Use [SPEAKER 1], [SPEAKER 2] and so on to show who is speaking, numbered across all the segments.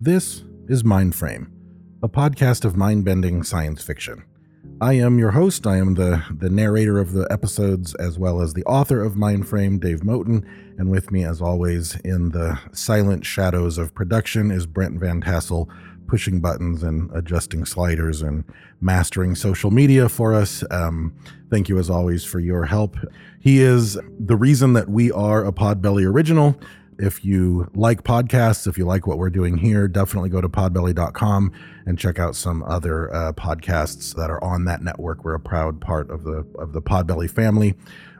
[SPEAKER 1] This is Mindframe, a podcast of mind bending science fiction. I am your host. I am the, the narrator of the episodes as well as the author of Mindframe, Dave Moten. And with me, as always, in the silent shadows of production is Brent Van Tassel, pushing buttons and adjusting sliders and mastering social media for us. Um, thank you, as always, for your help. He is the reason that we are a Podbelly original. If you like podcasts, if you like what we're doing here, definitely go to podbelly.com and check out some other uh, podcasts that are on that network. We're a proud part of the of the Podbelly family.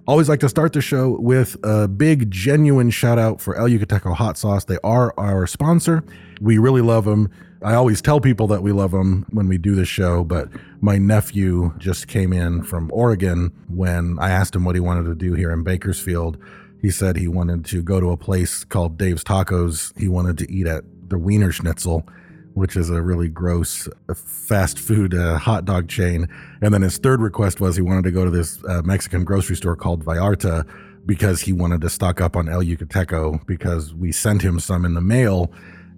[SPEAKER 1] Always like to start the show with a big, genuine shout out for El Yucateco Hot Sauce. They are our sponsor. We really love them. I always tell people that we love them when we do the show, but my nephew just came in from Oregon when I asked him what he wanted to do here in Bakersfield he said he wanted to go to a place called Dave's Tacos. He wanted to eat at the Wiener Schnitzel, which is a really gross uh, fast food uh, hot dog chain. And then his third request was he wanted to go to this uh, Mexican grocery store called Vallarta because he wanted to stock up on El Yucateco because we sent him some in the mail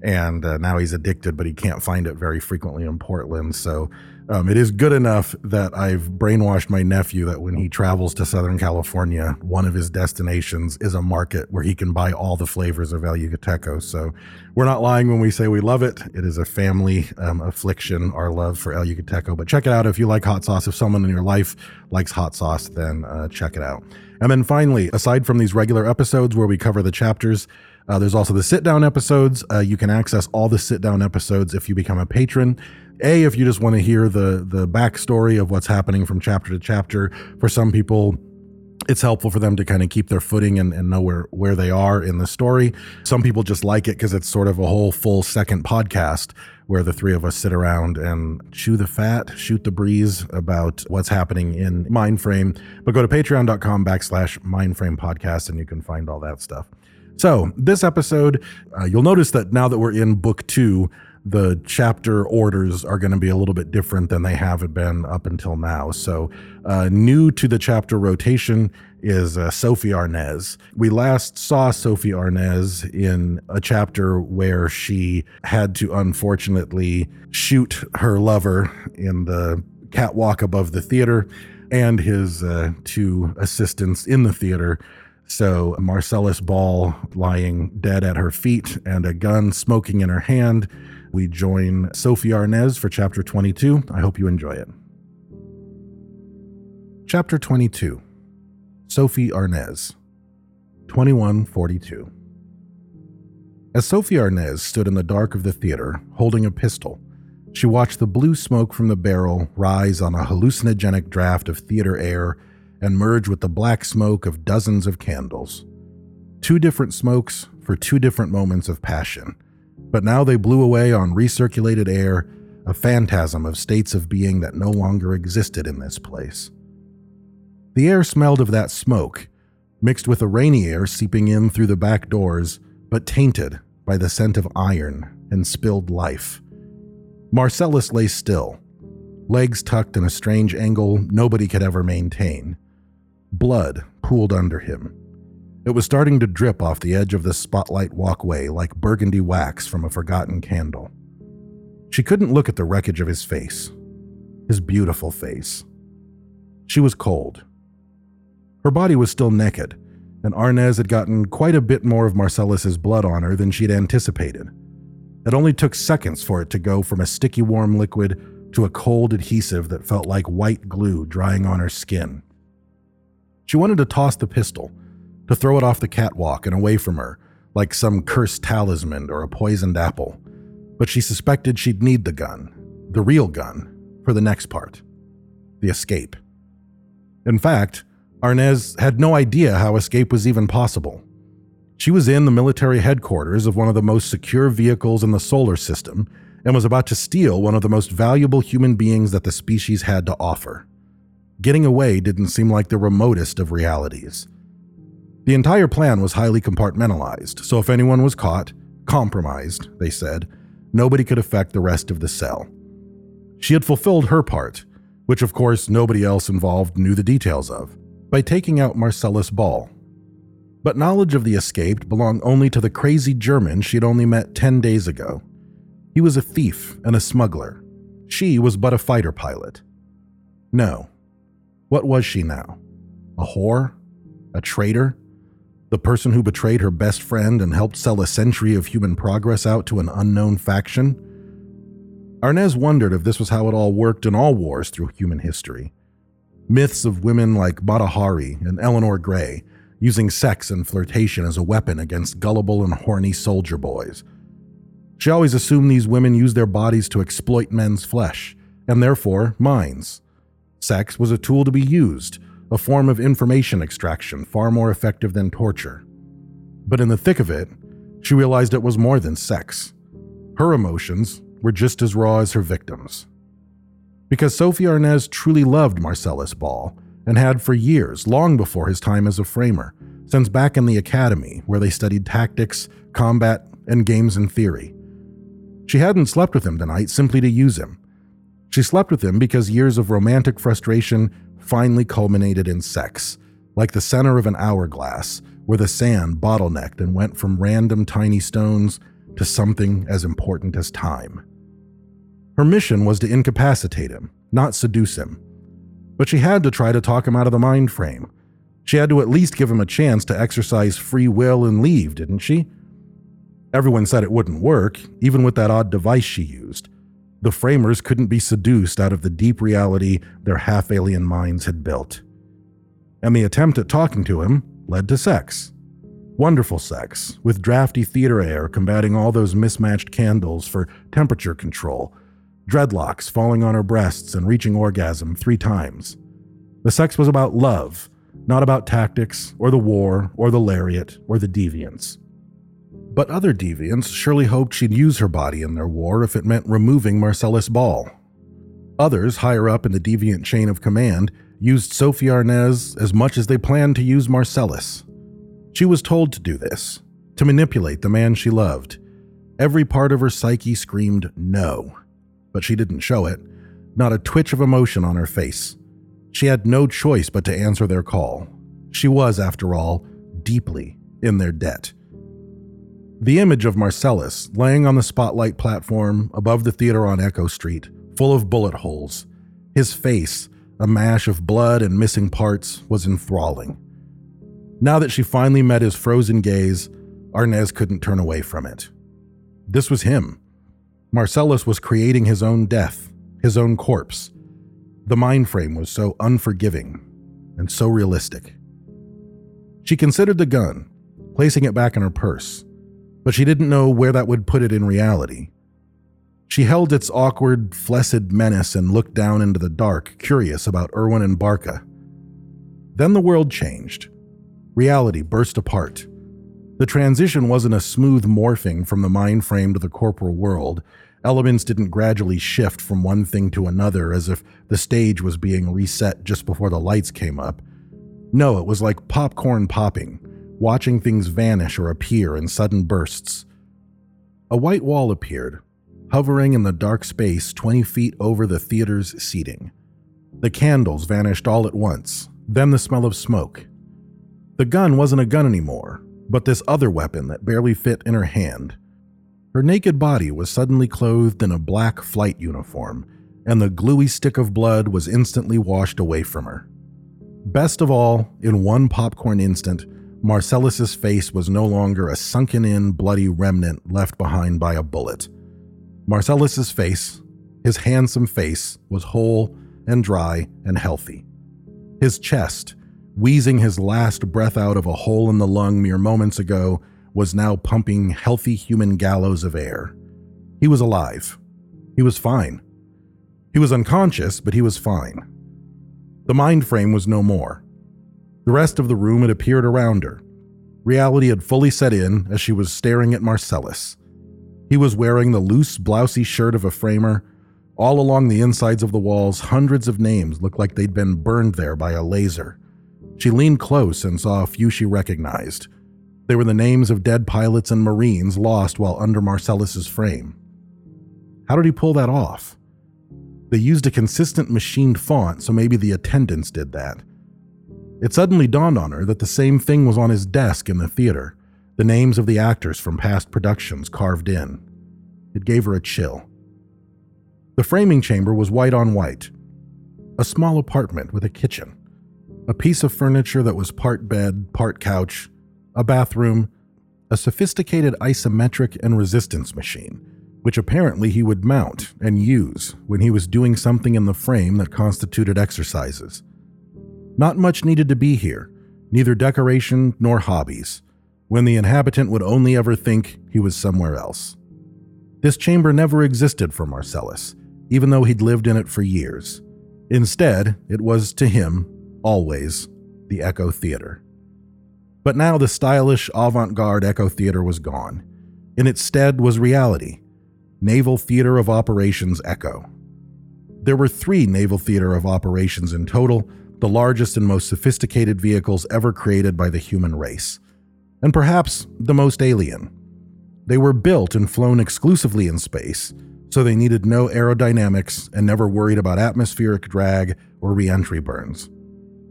[SPEAKER 1] and uh, now he's addicted, but he can't find it very frequently in Portland. So um, it is good enough that I've brainwashed my nephew that when he travels to Southern California, one of his destinations is a market where he can buy all the flavors of El Yucateco. So we're not lying when we say we love it. It is a family um, affliction, our love for El Yucateco. But check it out if you like hot sauce. If someone in your life likes hot sauce, then uh, check it out. And then finally, aside from these regular episodes where we cover the chapters, uh, there's also the sit down episodes. Uh, you can access all the sit down episodes if you become a patron. A, if you just want to hear the the backstory of what's happening from chapter to chapter. For some people, it's helpful for them to kind of keep their footing and, and know where, where they are in the story. Some people just like it because it's sort of a whole full second podcast where the three of us sit around and chew the fat, shoot the breeze about what's happening in Mindframe. But go to patreon.com backslash mindframe podcast and you can find all that stuff. So, this episode, uh, you'll notice that now that we're in book two, the chapter orders are going to be a little bit different than they have been up until now. So, uh, new to the chapter rotation is uh, Sophie Arnez. We last saw Sophie Arnez in a chapter where she had to unfortunately shoot her lover in the catwalk above the theater and his uh, two assistants in the theater so Marcellus Ball lying dead at her feet and a gun smoking in her hand. We join Sophie Arnez for chapter 22. I hope you enjoy it. Chapter 22 Sophie Arnez 2142 As Sophie Arnez stood in the dark of the theater, holding a pistol, she watched the blue smoke from the barrel rise on a hallucinogenic draft of theater air and merge with the black smoke of dozens of candles. Two different smokes for two different moments of passion, but now they blew away on recirculated air, a phantasm of states of being that no longer existed in this place. The air smelled of that smoke, mixed with a rainy air seeping in through the back doors, but tainted by the scent of iron and spilled life. Marcellus lay still, legs tucked in a strange angle nobody could ever maintain. Blood pooled under him. It was starting to drip off the edge of the spotlight walkway like burgundy wax from a forgotten candle. She couldn't look at the wreckage of his face, his beautiful face. She was cold. Her body was still naked, and Arnez had gotten quite a bit more of Marcellus's blood on her than she'd anticipated. It only took seconds for it to go from a sticky warm liquid to a cold adhesive that felt like white glue drying on her skin. She wanted to toss the pistol, to throw it off the catwalk and away from her, like some cursed talisman or a poisoned apple. But she suspected she'd need the gun, the real gun, for the next part the escape. In fact, Arnez had no idea how escape was even possible. She was in the military headquarters of one of the most secure vehicles in the solar system and was about to steal one of the most valuable human beings that the species had to offer. Getting away didn't seem like the remotest of realities. The entire plan was highly compartmentalized, so if anyone was caught, compromised, they said, nobody could affect the rest of the cell. She had fulfilled her part, which of course nobody else involved knew the details of, by taking out Marcellus Ball. But knowledge of the escaped belonged only to the crazy German she'd only met 10 days ago. He was a thief and a smuggler. She was but a fighter pilot. No. What was she now? A whore? A traitor? The person who betrayed her best friend and helped sell a century of human progress out to an unknown faction? Arnez wondered if this was how it all worked in all wars through human history. Myths of women like Mata Hari and Eleanor Gray using sex and flirtation as a weapon against gullible and horny soldier boys. She always assumed these women used their bodies to exploit men's flesh, and therefore minds. Sex was a tool to be used, a form of information extraction far more effective than torture. But in the thick of it, she realized it was more than sex. Her emotions were just as raw as her victims. Because Sophie Arnez truly loved Marcellus Ball and had for years, long before his time as a framer, since back in the academy where they studied tactics, combat, and games in theory. She hadn't slept with him tonight simply to use him. She slept with him because years of romantic frustration finally culminated in sex, like the center of an hourglass, where the sand bottlenecked and went from random tiny stones to something as important as time. Her mission was to incapacitate him, not seduce him. But she had to try to talk him out of the mind frame. She had to at least give him a chance to exercise free will and leave, didn't she? Everyone said it wouldn't work, even with that odd device she used. The framers couldn't be seduced out of the deep reality their half alien minds had built. And the attempt at talking to him led to sex. Wonderful sex, with drafty theater air combating all those mismatched candles for temperature control, dreadlocks falling on her breasts and reaching orgasm three times. The sex was about love, not about tactics, or the war, or the lariat, or the deviance. But other deviants surely hoped she'd use her body in their war if it meant removing Marcellus Ball. Others, higher up in the deviant chain of command, used Sophie Arnez as much as they planned to use Marcellus. She was told to do this, to manipulate the man she loved. Every part of her psyche screamed no, but she didn't show it, not a twitch of emotion on her face. She had no choice but to answer their call. She was, after all, deeply in their debt. The image of Marcellus laying on the spotlight platform above the theater on Echo Street, full of bullet holes, his face, a mash of blood and missing parts, was enthralling. Now that she finally met his frozen gaze, Arnez couldn't turn away from it. This was him. Marcellus was creating his own death, his own corpse. The mind frame was so unforgiving and so realistic. She considered the gun, placing it back in her purse but she didn't know where that would put it in reality. She held its awkward, flaccid menace and looked down into the dark, curious about Irwin and Barca. Then the world changed. Reality burst apart. The transition wasn't a smooth morphing from the mind frame to the corporal world. Elements didn't gradually shift from one thing to another as if the stage was being reset just before the lights came up. No, it was like popcorn popping watching things vanish or appear in sudden bursts. A white wall appeared, hovering in the dark space 20 feet over the theater's seating. The candles vanished all at once, then the smell of smoke. The gun wasn't a gun anymore, but this other weapon that barely fit in her hand. Her naked body was suddenly clothed in a black flight uniform, and the gluey stick of blood was instantly washed away from her. Best of all, in one popcorn instant, Marcellus's face was no longer a sunken in, bloody remnant left behind by a bullet. Marcellus's face, his handsome face, was whole and dry and healthy. His chest, wheezing his last breath out of a hole in the lung mere moments ago, was now pumping healthy human gallows of air. He was alive. He was fine. He was unconscious, but he was fine. The mind frame was no more. The rest of the room had appeared around her. Reality had fully set in as she was staring at Marcellus. He was wearing the loose, blousy shirt of a framer. All along the insides of the walls, hundreds of names looked like they'd been burned there by a laser. She leaned close and saw a few she recognized. They were the names of dead pilots and Marines lost while under Marcellus's frame. How did he pull that off? They used a consistent machined font, so maybe the attendants did that. It suddenly dawned on her that the same thing was on his desk in the theater the names of the actors from past productions carved in. It gave her a chill. The framing chamber was white on white. A small apartment with a kitchen. A piece of furniture that was part bed, part couch, a bathroom, a sophisticated isometric and resistance machine, which apparently he would mount and use when he was doing something in the frame that constituted exercises. Not much needed to be here, neither decoration nor hobbies, when the inhabitant would only ever think he was somewhere else. This chamber never existed for Marcellus, even though he'd lived in it for years. Instead, it was to him, always, the Echo Theater. But now the stylish avant garde Echo Theater was gone. In its stead was reality Naval Theater of Operations Echo. There were three Naval Theater of Operations in total, the largest and most sophisticated vehicles ever created by the human race, and perhaps the most alien. They were built and flown exclusively in space, so they needed no aerodynamics and never worried about atmospheric drag or reentry burns.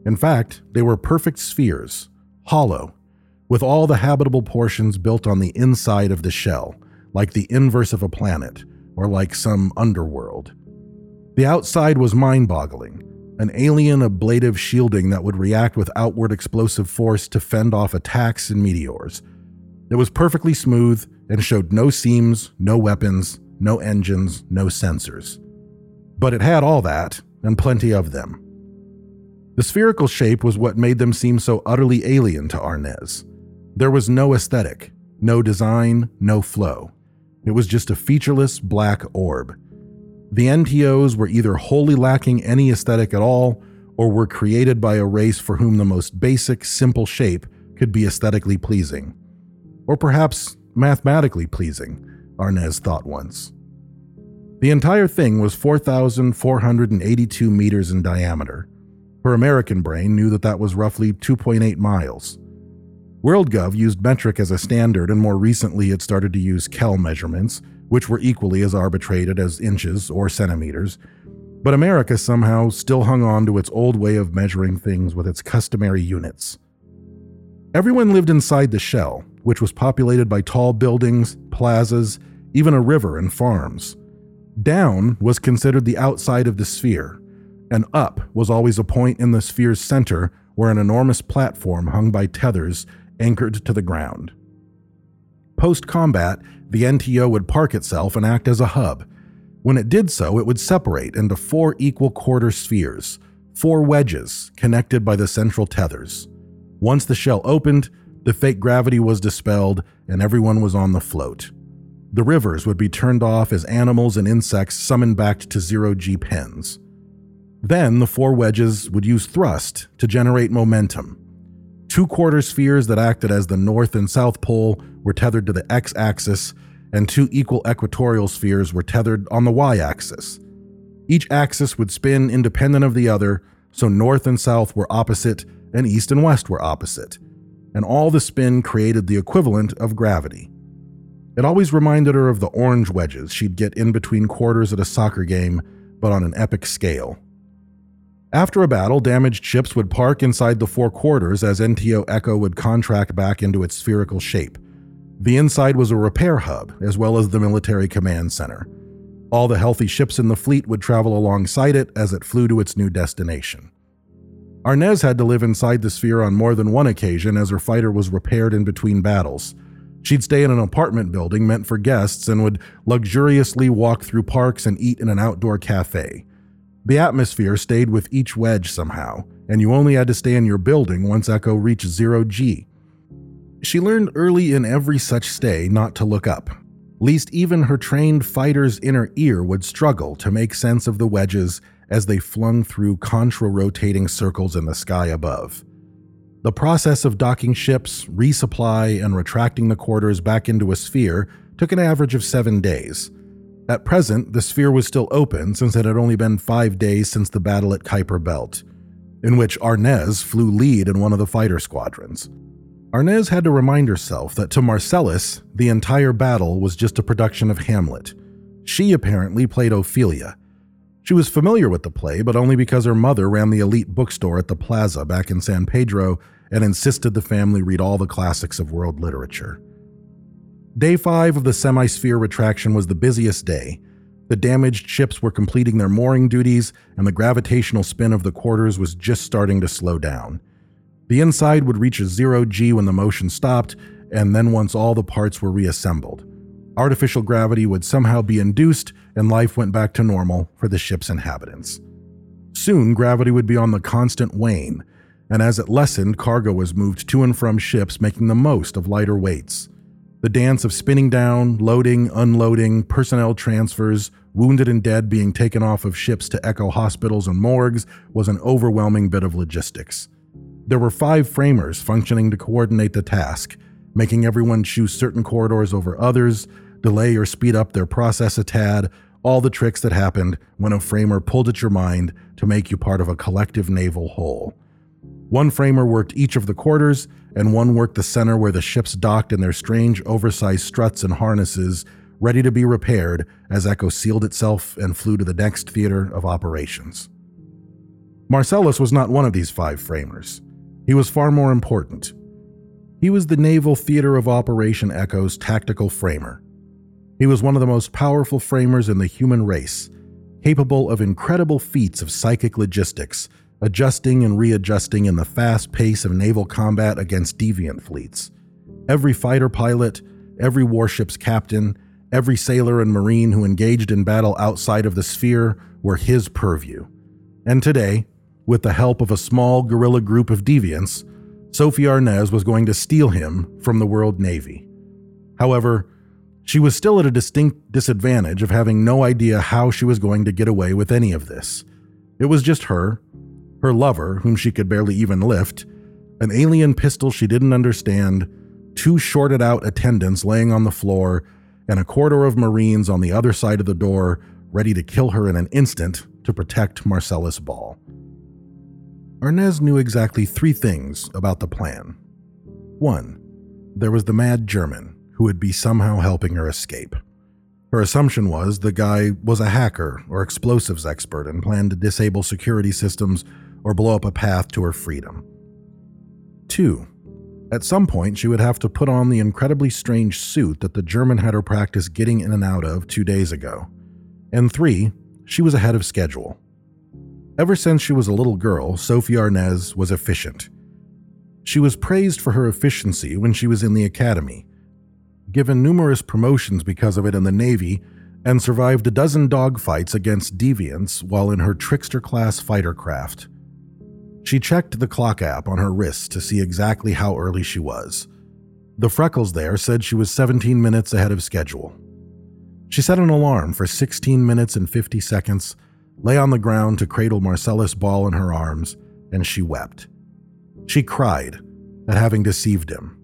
[SPEAKER 1] In fact, they were perfect spheres, hollow, with all the habitable portions built on the inside of the shell, like the inverse of a planet, or like some underworld. The outside was mind boggling an alien ablative shielding that would react with outward explosive force to fend off attacks and meteors. It was perfectly smooth and showed no seams, no weapons, no engines, no sensors. But it had all that, and plenty of them. The spherical shape was what made them seem so utterly alien to Arnez. There was no aesthetic, no design, no flow. It was just a featureless black orb. The NTOs were either wholly lacking any aesthetic at all, or were created by a race for whom the most basic, simple shape could be aesthetically pleasing. Or perhaps mathematically pleasing, Arnez thought once. The entire thing was 4,482 meters in diameter. Her American brain knew that that was roughly 2.8 miles. WorldGov used metric as a standard, and more recently it started to use Kel measurements, which were equally as arbitrated as inches or centimeters. But America somehow still hung on to its old way of measuring things with its customary units. Everyone lived inside the shell, which was populated by tall buildings, plazas, even a river and farms. Down was considered the outside of the sphere, and up was always a point in the sphere's center where an enormous platform hung by tethers anchored to the ground. Post combat, the NTO would park itself and act as a hub. When it did so, it would separate into four equal quarter spheres, four wedges connected by the central tethers. Once the shell opened, the fake gravity was dispelled and everyone was on the float. The rivers would be turned off as animals and insects summoned back to zero G pens. Then the four wedges would use thrust to generate momentum. Two quarter spheres that acted as the north and south pole were tethered to the x axis, and two equal equatorial spheres were tethered on the y axis. Each axis would spin independent of the other, so north and south were opposite and east and west were opposite, and all the spin created the equivalent of gravity. It always reminded her of the orange wedges she'd get in between quarters at a soccer game, but on an epic scale. After a battle, damaged ships would park inside the four quarters as NTO Echo would contract back into its spherical shape. The inside was a repair hub, as well as the military command center. All the healthy ships in the fleet would travel alongside it as it flew to its new destination. Arnez had to live inside the sphere on more than one occasion as her fighter was repaired in between battles. She'd stay in an apartment building meant for guests and would luxuriously walk through parks and eat in an outdoor cafe. The atmosphere stayed with each wedge somehow, and you only had to stay in your building once Echo reached zero G. She learned early in every such stay not to look up, least even her trained fighter's inner ear would struggle to make sense of the wedges as they flung through contra rotating circles in the sky above. The process of docking ships, resupply, and retracting the quarters back into a sphere took an average of seven days. At present, the sphere was still open since it had only been five days since the battle at Kuiper Belt, in which Arnez flew lead in one of the fighter squadrons. Arnez had to remind herself that to Marcellus, the entire battle was just a production of Hamlet. She apparently played Ophelia. She was familiar with the play, but only because her mother ran the elite bookstore at the plaza back in San Pedro and insisted the family read all the classics of world literature. Day 5 of the semisphere retraction was the busiest day. The damaged ships were completing their mooring duties, and the gravitational spin of the quarters was just starting to slow down. The inside would reach a zero G when the motion stopped, and then once all the parts were reassembled. Artificial gravity would somehow be induced, and life went back to normal for the ship's inhabitants. Soon, gravity would be on the constant wane, and as it lessened, cargo was moved to and from ships, making the most of lighter weights. The dance of spinning down, loading, unloading, personnel transfers, wounded and dead being taken off of ships to echo hospitals and morgues was an overwhelming bit of logistics. There were five framers functioning to coordinate the task, making everyone choose certain corridors over others, delay or speed up their process a tad, all the tricks that happened when a framer pulled at your mind to make you part of a collective naval whole. One framer worked each of the quarters, and one worked the center where the ships docked in their strange, oversized struts and harnesses, ready to be repaired as Echo sealed itself and flew to the next theater of operations. Marcellus was not one of these five framers. He was far more important. He was the Naval Theater of Operation Echo's tactical framer. He was one of the most powerful framers in the human race, capable of incredible feats of psychic logistics, adjusting and readjusting in the fast pace of naval combat against deviant fleets. Every fighter pilot, every warship's captain, every sailor and marine who engaged in battle outside of the sphere were his purview. And today, with the help of a small guerrilla group of deviants, Sophie Arnez was going to steal him from the World Navy. However, she was still at a distinct disadvantage of having no idea how she was going to get away with any of this. It was just her, her lover, whom she could barely even lift, an alien pistol she didn't understand, two shorted out attendants laying on the floor, and a corridor of Marines on the other side of the door, ready to kill her in an instant to protect Marcellus Ball. Arnez knew exactly three things about the plan. One, there was the mad German, who would be somehow helping her escape. Her assumption was the guy was a hacker or explosives expert and planned to disable security systems or blow up a path to her freedom. Two, at some point she would have to put on the incredibly strange suit that the German had her practice getting in and out of two days ago. And three, she was ahead of schedule. Ever since she was a little girl, Sophie Arnez was efficient. She was praised for her efficiency when she was in the academy, given numerous promotions because of it in the Navy, and survived a dozen dogfights against deviants while in her trickster class fighter craft. She checked the clock app on her wrist to see exactly how early she was. The freckles there said she was 17 minutes ahead of schedule. She set an alarm for 16 minutes and 50 seconds, lay on the ground to cradle Marcellus Ball in her arms, and she wept. She cried at having deceived him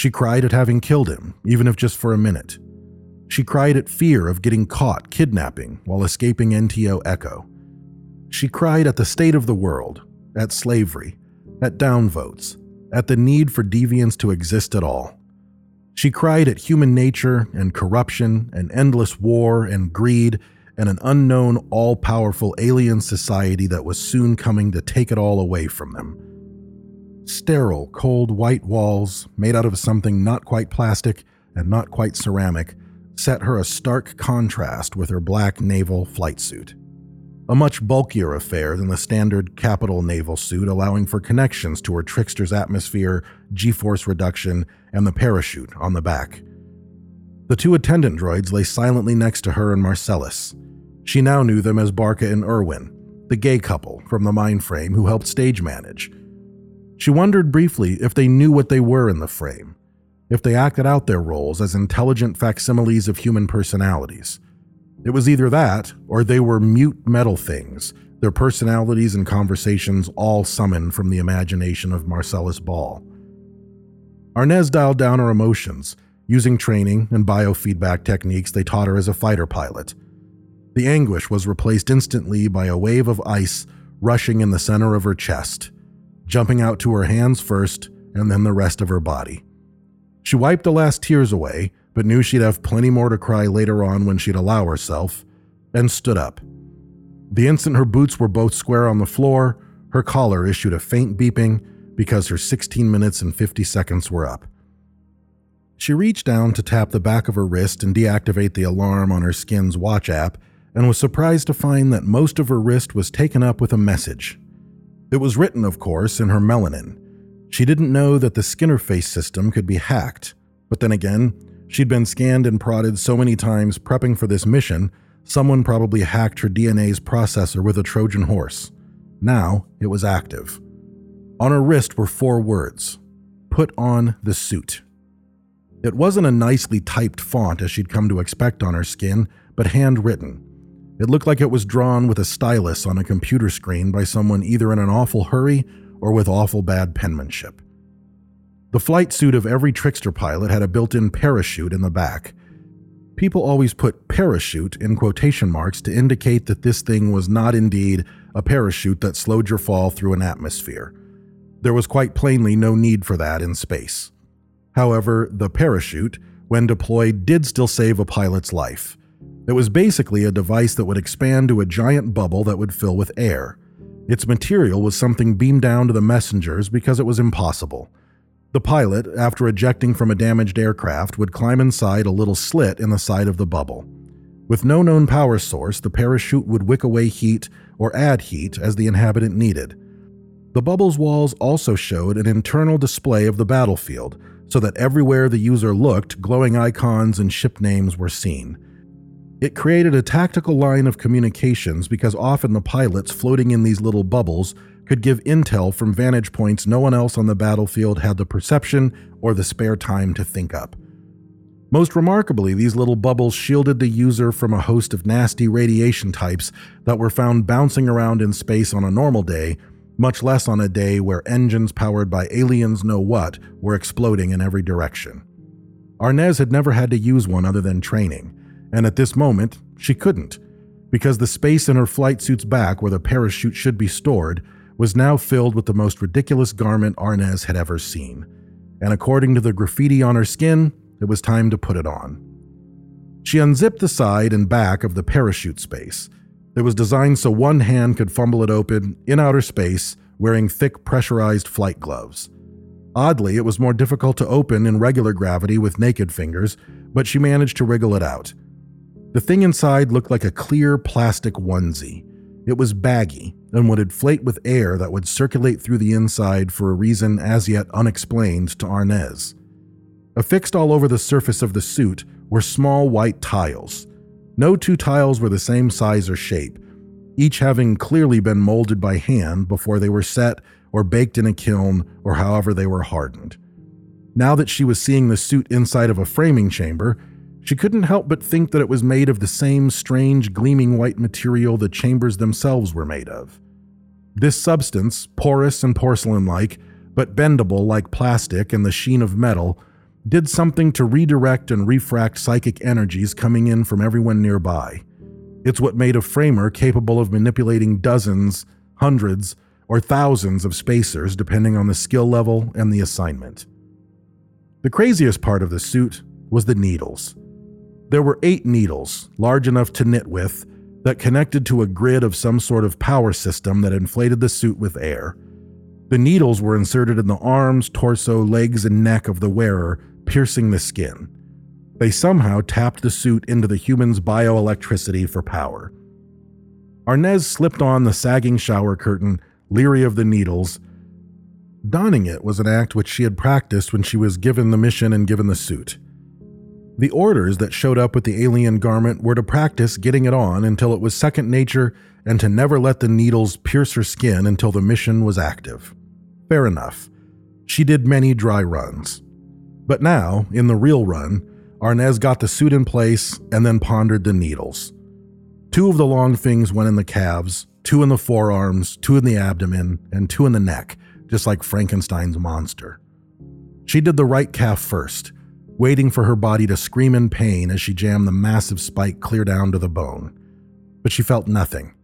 [SPEAKER 1] she cried at having killed him, even if just for a minute. She cried at fear of getting caught kidnapping while escaping NTO Echo. She cried at the state of the world, at slavery, at downvotes, at the need for deviance to exist at all. She cried at human nature and corruption and endless war and greed and an unknown, all powerful alien society that was soon coming to take it all away from them sterile, cold white walls made out of something not quite plastic and not quite ceramic set her a stark contrast with her black naval flight suit. A much bulkier affair than the standard capital naval suit, allowing for connections to her trickster's atmosphere, g force reduction, and the parachute on the back. The two attendant droids lay silently next to her and Marcellus. She now knew them as Barca and Irwin, the gay couple from the mind frame who helped stage manage, she wondered briefly if they knew what they were in the frame, if they acted out their roles as intelligent facsimiles of human personalities. It was either that, or they were mute metal things, their personalities and conversations all summoned from the imagination of Marcellus Ball. Arnez dialed down her emotions, using training and biofeedback techniques they taught her as a fighter pilot. The anguish was replaced instantly by a wave of ice rushing in the center of her chest jumping out to her hands first and then the rest of her body. She wiped the last tears away, but knew she'd have plenty more to cry later on when she'd allow herself, and stood up. The instant her boots were both square on the floor, her collar issued a faint beeping because her 16 minutes and 50 seconds were up. She reached down to tap the back of her wrist and deactivate the alarm on her skin's watch app, and was surprised to find that most of her wrist was taken up with a message. It was written, of course, in her melanin. She didn't know that the skin interface system could be hacked, but then again, she'd been scanned and prodded so many times prepping for this mission, someone probably hacked her DNA's processor with a Trojan horse. Now it was active. On her wrist were four words Put on the suit. It wasn't a nicely typed font as she'd come to expect on her skin, but handwritten. It looked like it was drawn with a stylus on a computer screen by someone either in an awful hurry or with awful bad penmanship. The flight suit of every trickster pilot had a built in parachute in the back. People always put parachute in quotation marks to indicate that this thing was not indeed a parachute that slowed your fall through an atmosphere. There was quite plainly no need for that in space. However, the parachute, when deployed, did still save a pilot's life. It was basically a device that would expand to a giant bubble that would fill with air. Its material was something beamed down to the messengers because it was impossible. The pilot, after ejecting from a damaged aircraft, would climb inside a little slit in the side of the bubble. With no known power source, the parachute would wick away heat or add heat as the inhabitant needed. The bubble's walls also showed an internal display of the battlefield, so that everywhere the user looked, glowing icons and ship names were seen. It created a tactical line of communications because often the pilots floating in these little bubbles could give intel from vantage points no one else on the battlefield had the perception or the spare time to think up. Most remarkably, these little bubbles shielded the user from a host of nasty radiation types that were found bouncing around in space on a normal day, much less on a day where engines powered by aliens know what were exploding in every direction. Arnez had never had to use one other than training, and at this moment, she couldn't, because the space in her flight suit's back where the parachute should be stored was now filled with the most ridiculous garment Arnez had ever seen. And according to the graffiti on her skin, it was time to put it on. She unzipped the side and back of the parachute space. It was designed so one hand could fumble it open in outer space, wearing thick pressurized flight gloves. Oddly, it was more difficult to open in regular gravity with naked fingers, but she managed to wriggle it out. The thing inside looked like a clear plastic onesie. It was baggy and would inflate with air that would circulate through the inside for a reason as yet unexplained to Arnez. Affixed all over the surface of the suit were small white tiles. No two tiles were the same size or shape, each having clearly been molded by hand before they were set or baked in a kiln or however they were hardened. Now that she was seeing the suit inside of a framing chamber, she couldn't help but think that it was made of the same strange, gleaming white material the chambers themselves were made of. This substance, porous and porcelain like, but bendable like plastic and the sheen of metal, did something to redirect and refract psychic energies coming in from everyone nearby. It's what made a framer capable of manipulating dozens, hundreds, or thousands of spacers depending on the skill level and the assignment. The craziest part of the suit was the needles. There were eight needles, large enough to knit with, that connected to a grid of some sort of power system that inflated the suit with air. The needles were inserted in the arms, torso, legs, and neck of the wearer, piercing the skin. They somehow tapped the suit into the human's bioelectricity for power. Arnez slipped on the sagging shower curtain, leery of the needles. Donning it was an act which she had practiced when she was given the mission and given the suit. The orders that showed up with the alien garment were to practice getting it on until it was second nature and to never let the needles pierce her skin until the mission was active. Fair enough. She did many dry runs. But now, in the real run, Arnez got the suit in place and then pondered the needles. Two of the long things went in the calves, two in the forearms, two in the abdomen, and two in the neck, just like Frankenstein's monster. She did the right calf first, waiting for her body to scream in pain as she jammed the massive spike clear down to the bone. But she felt nothing.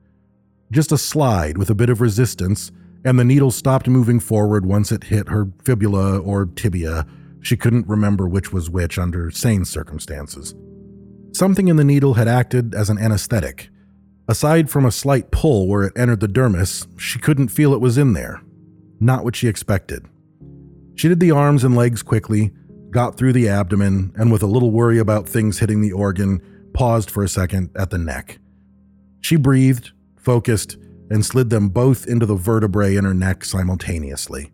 [SPEAKER 1] Just a slide with a bit of resistance, and the needle stopped moving forward once it hit her fibula or tibia. She couldn't remember which was which under sane circumstances. Something in the needle had acted as an anesthetic. Aside from a slight pull where it entered the dermis, she couldn't feel it was in there. Not what she expected. She did the arms and legs quickly, got through the abdomen, and with a little worry about things hitting the organ, paused for a second at the neck. She breathed, focused, and slid them both into the vertebrae in her neck simultaneously.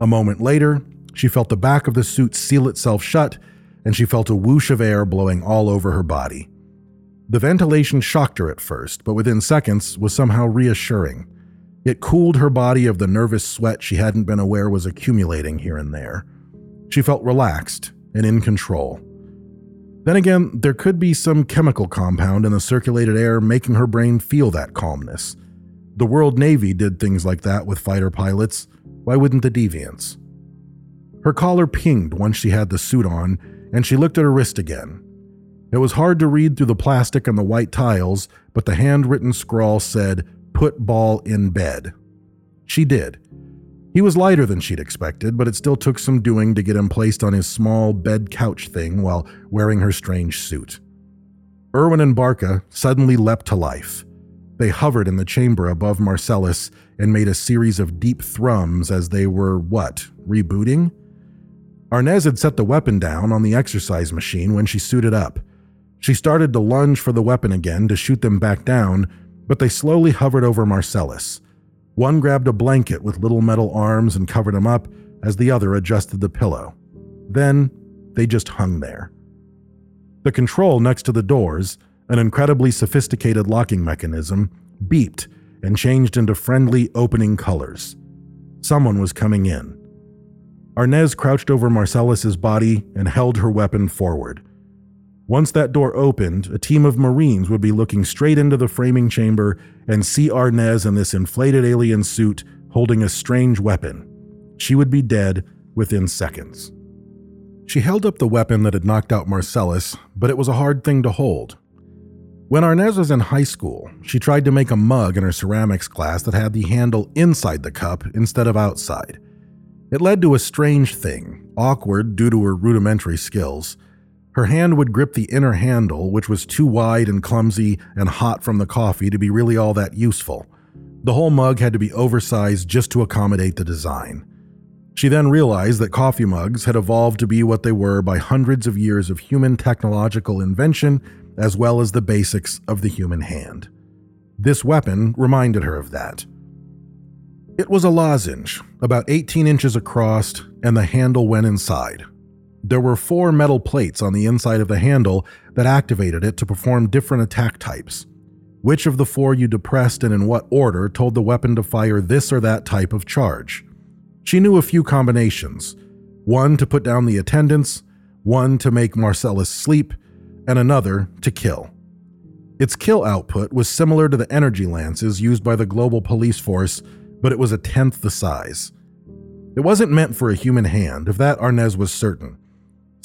[SPEAKER 1] A moment later, she felt the back of the suit seal itself shut, and she felt a whoosh of air blowing all over her body. The ventilation shocked her at first, but within seconds was somehow reassuring. It cooled her body of the nervous sweat she hadn't been aware was accumulating here and there. She felt relaxed and in control. Then again, there could be some chemical compound in the circulated air making her brain feel that calmness. The World Navy did things like that with fighter pilots. Why wouldn't the Deviants? Her collar pinged once she had the suit on, and she looked at her wrist again. It was hard to read through the plastic and the white tiles, but the handwritten scrawl said, Put ball in bed. She did. He was lighter than she'd expected, but it still took some doing to get him placed on his small bed couch thing while wearing her strange suit. Irwin and Barca suddenly leapt to life. They hovered in the chamber above Marcellus and made a series of deep thrums as they were, what, rebooting? Arnez had set the weapon down on the exercise machine when she suited up. She started to lunge for the weapon again to shoot them back down, but they slowly hovered over Marcellus. One grabbed a blanket with little metal arms and covered him up as the other adjusted the pillow. Then they just hung there. The control next to the doors, an incredibly sophisticated locking mechanism, beeped and changed into friendly opening colors. Someone was coming in. Arnez crouched over Marcellus's body and held her weapon forward. Once that door opened, a team of Marines would be looking straight into the framing chamber and see Arnez in this inflated alien suit holding a strange weapon. She would be dead within seconds. She held up the weapon that had knocked out Marcellus, but it was a hard thing to hold. When Arnez was in high school, she tried to make a mug in her ceramics class that had the handle inside the cup instead of outside. It led to a strange thing, awkward due to her rudimentary skills. Her hand would grip the inner handle, which was too wide and clumsy and hot from the coffee to be really all that useful. The whole mug had to be oversized just to accommodate the design. She then realized that coffee mugs had evolved to be what they were by hundreds of years of human technological invention, as well as the basics of the human hand. This weapon reminded her of that. It was a lozenge, about 18 inches across, and the handle went inside, there were four metal plates on the inside of the handle that activated it to perform different attack types. Which of the four you depressed and in what order told the weapon to fire this or that type of charge. She knew a few combinations one to put down the attendants, one to make Marcellus sleep, and another to kill. Its kill output was similar to the energy lances used by the global police force, but it was a tenth the size. It wasn't meant for a human hand, if that Arnez was certain.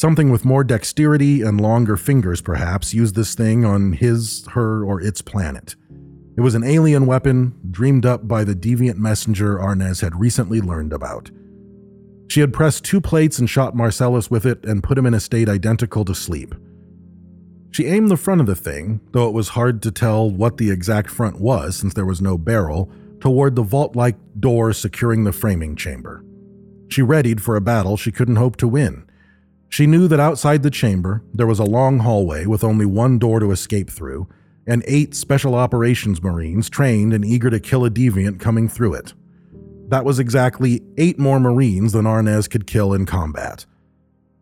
[SPEAKER 1] Something with more dexterity and longer fingers, perhaps, used this thing on his, her, or its planet. It was an alien weapon dreamed up by the deviant messenger Arnez had recently learned about. She had pressed two plates and shot Marcellus with it and put him in a state identical to sleep. She aimed the front of the thing, though it was hard to tell what the exact front was since there was no barrel, toward the vault like door securing the framing chamber. She readied for a battle she couldn't hope to win. She knew that outside the chamber, there was a long hallway with only one door to escape through, and eight Special Operations Marines trained and eager to kill a deviant coming through it. That was exactly eight more Marines than Arnez could kill in combat.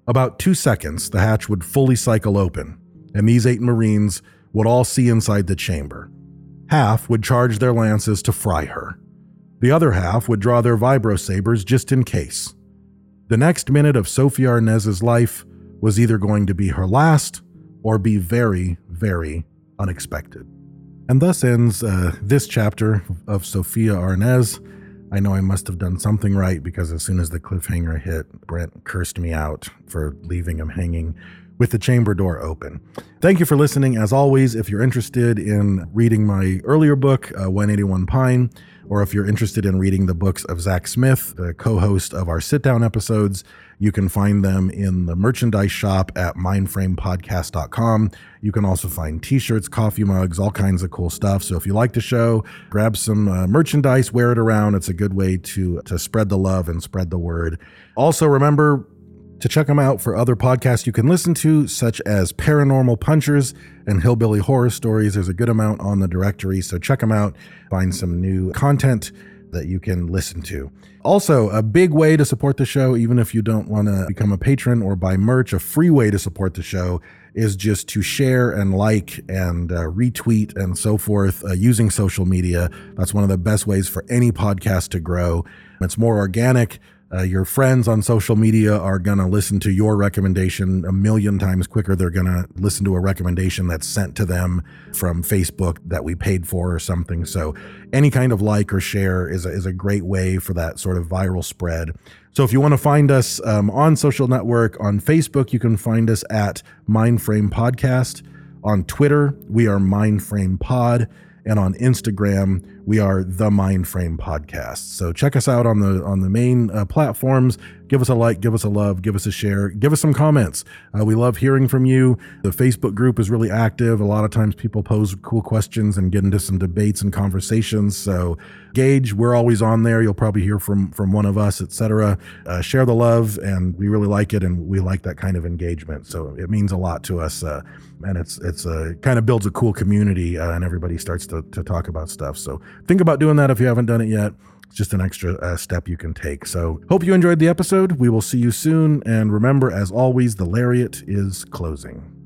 [SPEAKER 1] About two seconds, the hatch would fully cycle open, and these eight Marines would all see inside the chamber. Half would charge their lances to fry her. The other half would draw their vibro sabers just in case. The next minute of Sophie Arnez's life was either going to be her last or be very, very unexpected. And thus ends uh, this chapter of Sophia Arnez. I know I must have done something right because as soon as the cliffhanger hit, Brent cursed me out for leaving him hanging with the chamber door open. Thank you for listening. As always, if you're interested in reading my earlier book, uh, 181 Pine, or if you're interested in reading the books of Zach Smith, the co host of our sit down episodes, you can find them in the merchandise shop at mindframepodcast.com. You can also find t shirts, coffee mugs, all kinds of cool stuff. So if you like the show, grab some uh, merchandise, wear it around. It's a good way to, to spread the love and spread the word. Also, remember, to check them out for other podcasts you can listen to, such as Paranormal Punchers and Hillbilly Horror Stories. There's a good amount on the directory, so check them out. Find some new content that you can listen to. Also, a big way to support the show, even if you don't want to become a patron or buy merch, a free way to support the show is just to share and like and uh, retweet and so forth uh, using social media. That's one of the best ways for any podcast to grow. It's more organic. Uh, your friends on social media are going to listen to your recommendation a million times quicker. They're going to listen to a recommendation that's sent to them from Facebook that we paid for or something. So, any kind of like or share is a, is a great way for that sort of viral spread. So, if you want to find us um, on social network, on Facebook, you can find us at Mindframe Podcast. On Twitter, we are Mindframe Pod. And on Instagram, we are the Mindframe Podcast. So check us out on the on the main uh, platforms. Give us a like, give us a love, give us a share, give us some comments. Uh, we love hearing from you. The Facebook group is really active. A lot of times people pose cool questions and get into some debates and conversations. So Gage, we're always on there. You'll probably hear from from one of us, etc. Uh, share the love, and we really like it, and we like that kind of engagement. So it means a lot to us, uh, and it's it's a kind of builds a cool community, uh, and everybody starts to to talk about stuff. So think about doing that if you haven't done it yet. It's just an extra uh, step you can take. So, hope you enjoyed the episode. We will see you soon. And remember, as always, the lariat is closing.